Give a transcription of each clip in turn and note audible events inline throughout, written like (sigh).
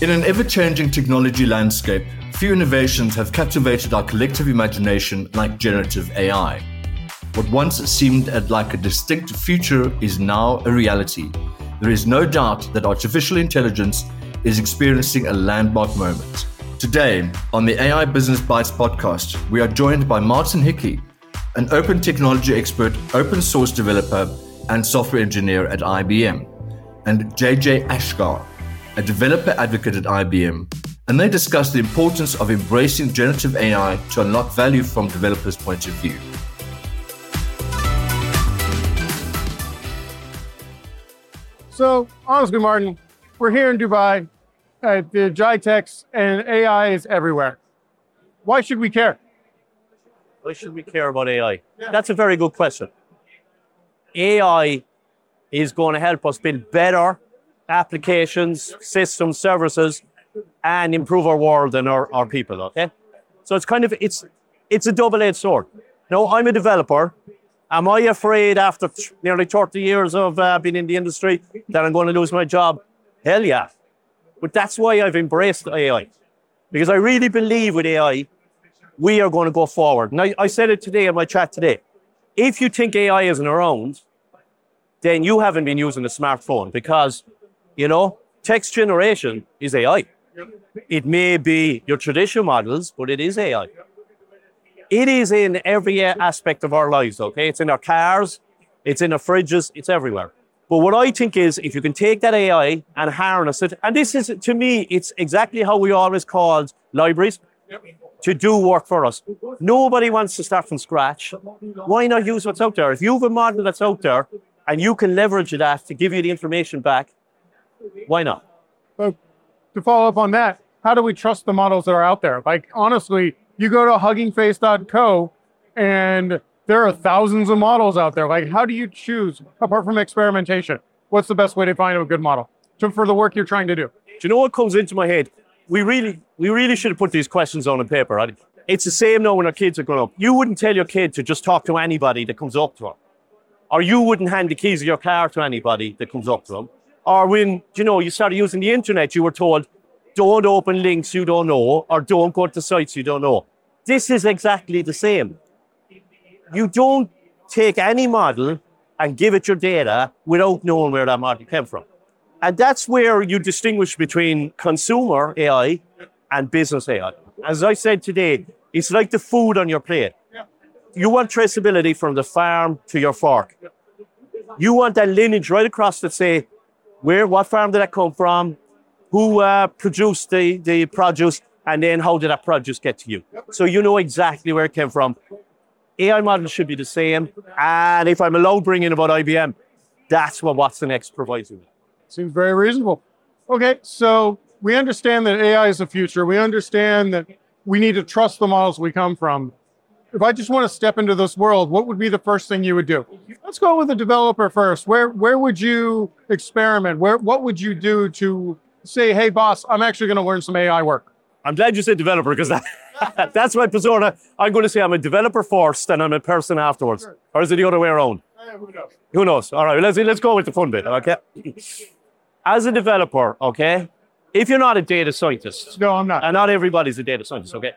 In an ever changing technology landscape, few innovations have captivated our collective imagination like generative AI. What once seemed like a distinct future is now a reality. There is no doubt that artificial intelligence is experiencing a landmark moment. Today, on the AI Business Bytes podcast, we are joined by Martin Hickey, an open technology expert, open source developer, and software engineer at IBM, and JJ Asghar, a developer advocate at IBM, and they discuss the importance of embracing generative AI to unlock value from developers' point of view. So, honestly, Martin, we're here in Dubai at the GITEX, and AI is everywhere. Why should we care? Why should we care about AI? That's a very good question. AI is going to help us build better applications, systems, services, and improve our world and our, our people, okay? So it's kind of, it's, it's a double-edged sword. No, I'm a developer. Am I afraid after nearly 30 years of uh, being in the industry that I'm going to lose my job? Hell yeah. But that's why I've embraced AI. Because I really believe with AI, we are going to go forward. I, I said it today in my chat today. If you think AI isn't around, then you haven't been using a smartphone because you know, text generation is AI. It may be your traditional models, but it is AI. It is in every aspect of our lives, okay? It's in our cars, it's in our fridges, it's everywhere. But what I think is if you can take that AI and harness it, and this is, to me, it's exactly how we always called libraries to do work for us. Nobody wants to start from scratch. Why not use what's out there? If you have a model that's out there and you can leverage that to give you the information back, why not? But to follow up on that, how do we trust the models that are out there? Like, honestly, you go to huggingface.co and there are thousands of models out there. Like, how do you choose, apart from experimentation, what's the best way to find a good model to, for the work you're trying to do? Do you know what comes into my head? We really, we really should have put these questions on a paper. Right? It's the same now when our kids are growing up. You wouldn't tell your kid to just talk to anybody that comes up to them. Or you wouldn't hand the keys of your car to anybody that comes up to them. Or when, you know, you started using the internet, you were told, don't open links you don't know, or don't go to sites you don't know. This is exactly the same. You don't take any model and give it your data without knowing where that model came from. And that's where you distinguish between consumer AI and business AI. As I said today, it's like the food on your plate. You want traceability from the farm to your fork. You want that lineage right across to say, where, what farm did that come from? Who uh, produced the, the produce? And then how did that produce get to you? So you know exactly where it came from. AI models should be the same. And if I'm allowed bring in about IBM, that's what watsonx provides you. Seems very reasonable. Okay, so we understand that AI is the future. We understand that we need to trust the models we come from if I just want to step into this world, what would be the first thing you would do? Let's go with the developer first. Where where would you experiment? Where what would you do to say, hey boss, I'm actually going to learn some AI work? I'm glad you said developer because that, (laughs) that's my persona. I'm going to say I'm a developer first and I'm a person afterwards. Sure. Or is it the other way around? Uh, who knows? Who knows? All right, let's let's go with the fun bit, okay? As a developer, okay, if you're not a data scientist, no, I'm not, and not everybody's a data scientist, okay,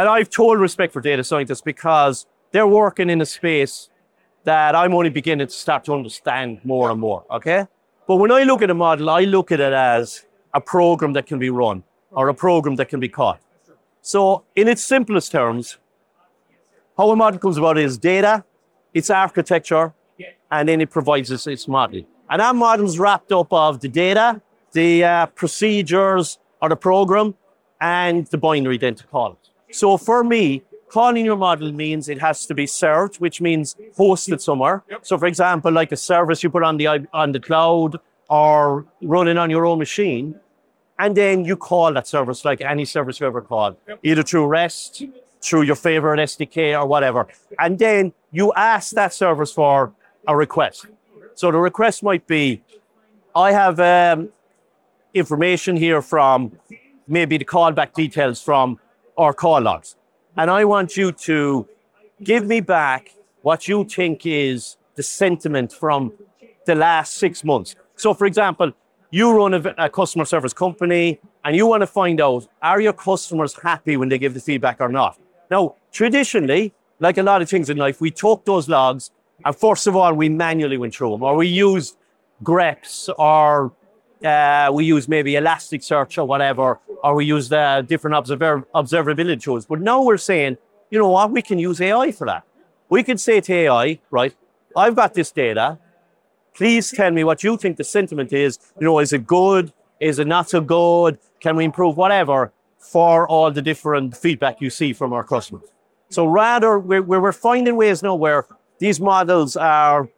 and I've total respect for data scientists because they're working in a space that I'm only beginning to start to understand more and more. Okay. But when I look at a model, I look at it as a program that can be run or a program that can be caught. So, in its simplest terms, how a model comes about is data, its architecture, and then it provides us its model. And that model is wrapped up of the data, the uh, procedures or the program, and the binary then to call it. So for me, calling your model means it has to be served, which means hosted somewhere. Yep. So for example, like a service you put on the on the cloud or running on your own machine, and then you call that service like any service you ever called, yep. either through REST, through your favorite SDK or whatever. And then you ask that service for a request. So the request might be, I have um, information here from maybe the callback details from or call logs. And I want you to give me back what you think is the sentiment from the last six months. So, for example, you run a, a customer service company and you want to find out are your customers happy when they give the feedback or not. Now, traditionally, like a lot of things in life, we took those logs and first of all, we manually went through them or we used greps or uh, we use maybe Elasticsearch or whatever, or we use uh, different observer- observability tools. But now we're saying, you know what, we can use AI for that. We could say to AI, right, I've got this data. Please tell me what you think the sentiment is. You know, is it good? Is it not so good? Can we improve? Whatever for all the different feedback you see from our customers. So rather, we're, we're finding ways now where these models are,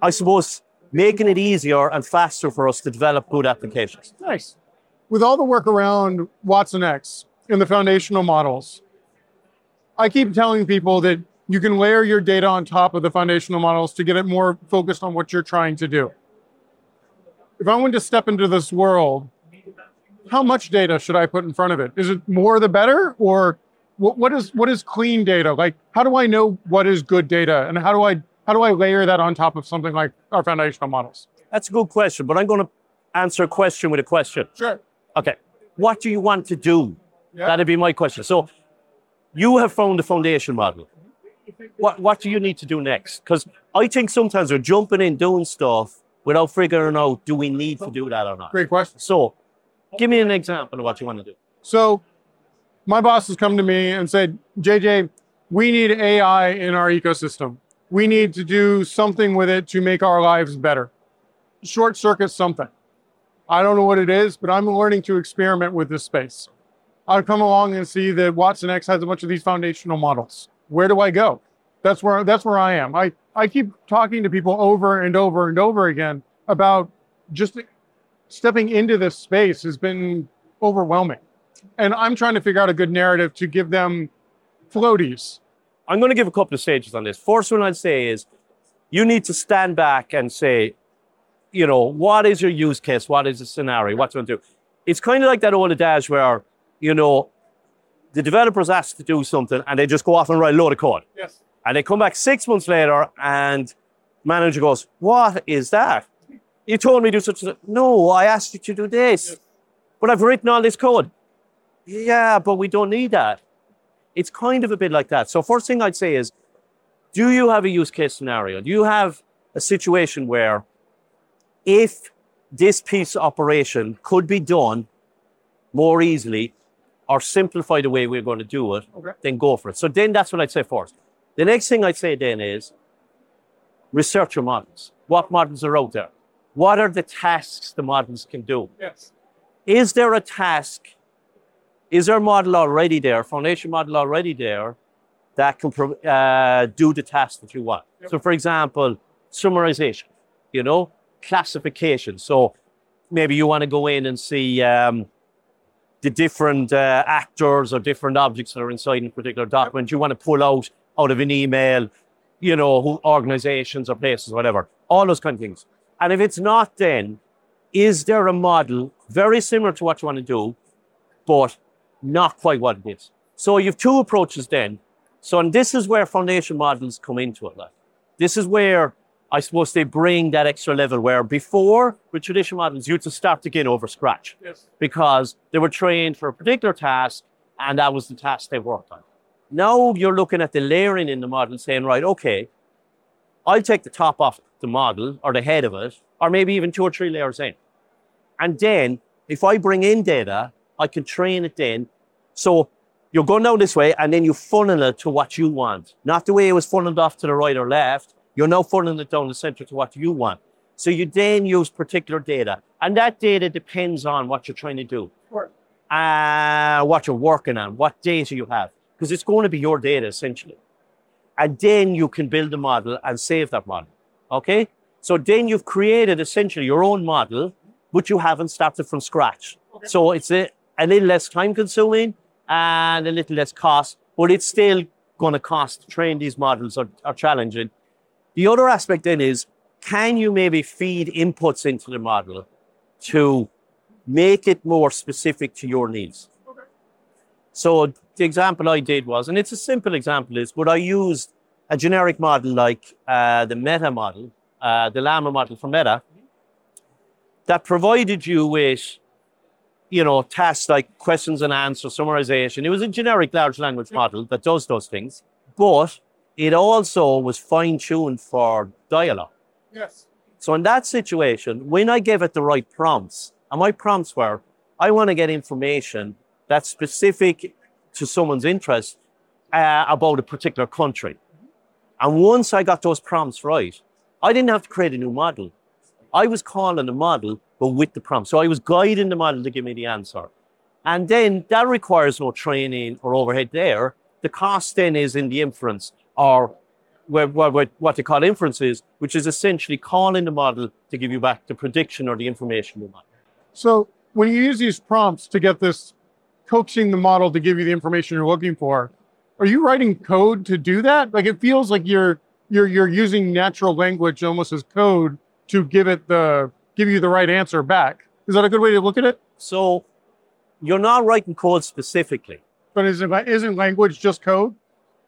I suppose, making it easier and faster for us to develop good applications. Nice. With all the work around watsonx and the foundational models, I keep telling people that you can layer your data on top of the foundational models to get it more focused on what you're trying to do. If I wanted to step into this world, how much data should I put in front of it? Is it more the better, or what, what is what is clean data? Like, how do I know what is good data, and how do I how do I layer that on top of something like our foundational models? That's a good question, but I'm going to answer a question with a question. Sure. Okay. What do you want to do? Yeah. That'd be my question. So, you have found the foundation model. What What do you need to do next? Because I think sometimes we're jumping in doing stuff without figuring out do we need to do that or not. Great question. So, give me an example of what you want to do. So, my boss has come to me and said, JJ, we need AI in our ecosystem. We need to do something with it to make our lives better. Short circuit something. I don't know what it is, but I'm learning to experiment with this space. I'll come along and see that watsonx has a bunch of these foundational models. Where do I go? That's where that's where I am. I, I keep talking to people over and over and over again about just stepping into this space has been overwhelming. And I'm trying to figure out a good narrative to give them floaties. I'm going to give a couple of stages on this. First one I'd say is you need to stand back and say, you know, what is your use case? What is the scenario? What's going to do? It's kind of like that old adage where, you know, the developers ask to do something and they just go off and write a load of code. Yes. And they come back six months later and manager goes, What is that? You told me to do such a no, I asked you to do this. Yes. But I've written all this code. Yeah, but we don't need that. It's kind of a bit like that. So first thing I'd say is, do you have a use case scenario? Do you have a situation where if this piece of operation could be done more easily or simplify the way we're going to do it, Okay. then go for it. So then that's what I'd say first. The next thing I'd say then is research your models. What models are out there? What are the tasks the models can do? Yes. Is there a task? Is there a model already there, foundation model already there, that can uh, do the task that you want? Yep. So, for example, summarization, you know, classification. So maybe you want to go in and see um, the different uh, actors or different objects that are inside a particular document. You want to pull out out of an email, you know, who, organizations or places, whatever, all those kind of things. And if it's not, then is there a model very similar to what you want to do, but not quite what it is? So you've two approaches then. So, and this is where foundation models come into it. Like, this is where I suppose they bring that extra level where before with traditional models, you had to start again over scratch Yes. because they were trained for a particular task and that was the task they worked on. Now you're looking at the layering in the model saying, right, okay, I'll take the top off the model or the head of it, or maybe even two or three layers in. And then if I bring in data, I can train it then. So you're going down this way and then you funnel it to what you want. Not the way it was funneled off to the right or left. You're now funneling it down the center to what you want. So you then use particular data. And that data depends on what you're trying to do Sure. uh, what you're working on, what data you have, because it's going to be your data essentially. And then you can build a model and save that model. Okay? So then you've created essentially your own model, but you haven't started from scratch. So it's a, a little less time consuming and a little less cost, but it's still going to cost train these models are, are challenging. The other aspect then is can you maybe feed inputs into the model to make it more specific to your needs? Okay. So the example I did was, and it's a simple example, is but I used a generic model like uh, the Meta model, uh, the Llama model from Meta, that provided you with, you know, tasks like questions and answers, summarization. It was a generic large language model that does those things, but it also was fine tuned for dialogue. Yes. So in that situation, when I gave it the right prompts, and my prompts were, I want to get information that's specific to someone's interest uh, about a particular country. And once I got those prompts right, I didn't have to create a new model. I was calling the model, but with the prompt. So I was guiding the model to give me the answer. And then that requires no training or overhead there. The cost then is in the inference or what they call inferences, which is essentially calling the model to give you back the prediction or the information you want. So when you use these prompts to get this coaxing the model to give you the information you're looking for, are you writing code to do that? Like it feels like you're you're you're using natural language almost as code to give it the give you the right answer back. Is that a good way to look at it? So you're not writing code specifically. But isn't isn't language just code?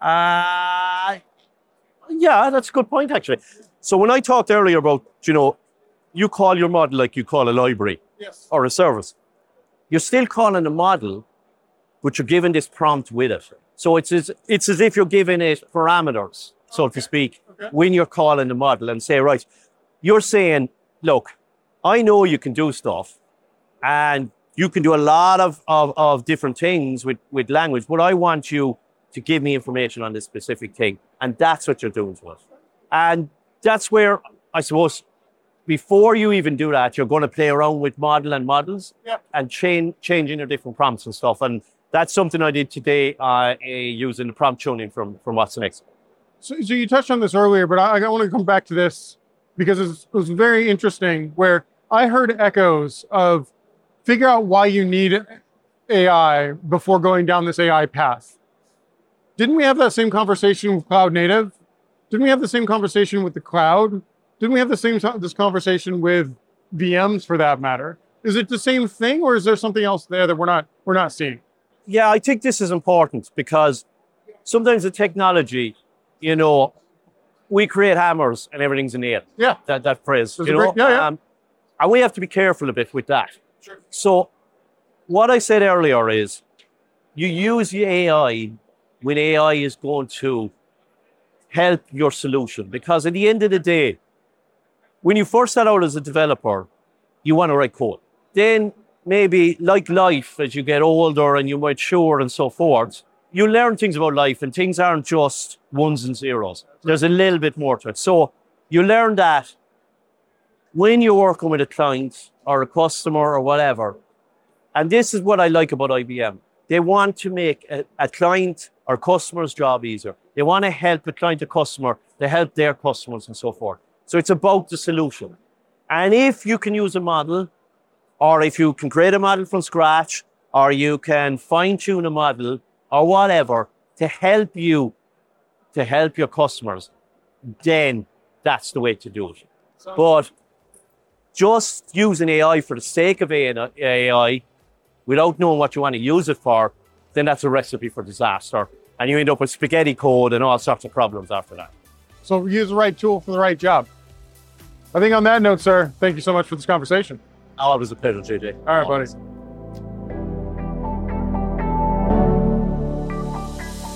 Uh yeah, that's a good point actually. So when I talked earlier about, you know, you call your model like you call a library yes. or a service. You're still calling a model, but you're given this prompt with it. So it's as, it's as if you're giving it parameters, so okay. to speak, okay. when you're calling the model and say, right, you're saying, look, I know you can do stuff and you can do a lot of, of, of different things with, with language, but I want you to give me information on this specific thing. And that's what you're doing to us. And that's where I suppose before you even do that, you're going to play around with model and models yep. and change, changing your different prompts and stuff. And that's something I did today uh, using the prompt tuning from, from watsonx. So, so you touched on this earlier, but I, I want to come back to this because it was very interesting where I heard echoes of figure out why you need AI before going down this AI path. Didn't we have that same conversation with cloud native? Didn't we have the same conversation with the cloud? Didn't we have the same this conversation with VMs for that matter? Is it the same thing or is there something else there that we're not we're not seeing? Yeah, I think this is important because sometimes the technology, you know, we create hammers and everything's in the air. Yeah. That, that phrase. There's you know? Yeah, yeah. Um, and we have to be careful a bit with that. Sure. So, what I said earlier is you use AI when AI is going to help your solution. Because at the end of the day, when you first start out as a developer, you want to write code. Then maybe like life, as you get older and you mature and so forth, you learn things about life and things aren't just ones and zeros. There's a little bit more to it. So you learn that when you're working with a client or a customer or whatever, and this is what I like about IBM. They want to make a, a client or customer's job easier. They want to help a client or customer to help their customers and so forth. So it's about the solution. And if you can use a model, or if you can create a model from scratch, or you can fine tune a model or whatever to help you, to help your customers, then that's the way to do it. But just using AI for the sake of AI without knowing what you want to use it for, then that's a recipe for disaster. And you end up with spaghetti code and all sorts of problems after that. So use the right tool for the right job. I think on that note, sir, thank you so much for this conversation. I always a pleasure, JJ. All right, Always. buddy.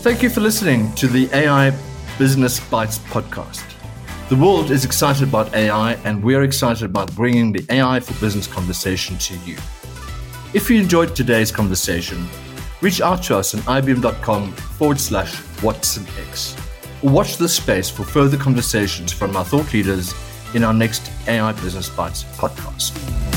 Thank you for listening to the AI Business Bytes podcast. The world is excited about AI, and we're excited about bringing the AI for business conversation to you. If you enjoyed today's conversation, reach out to us on ibm.com forward slash watsonx or watch this space for further conversations from our thought leaders in our next AI Business Bytes podcast.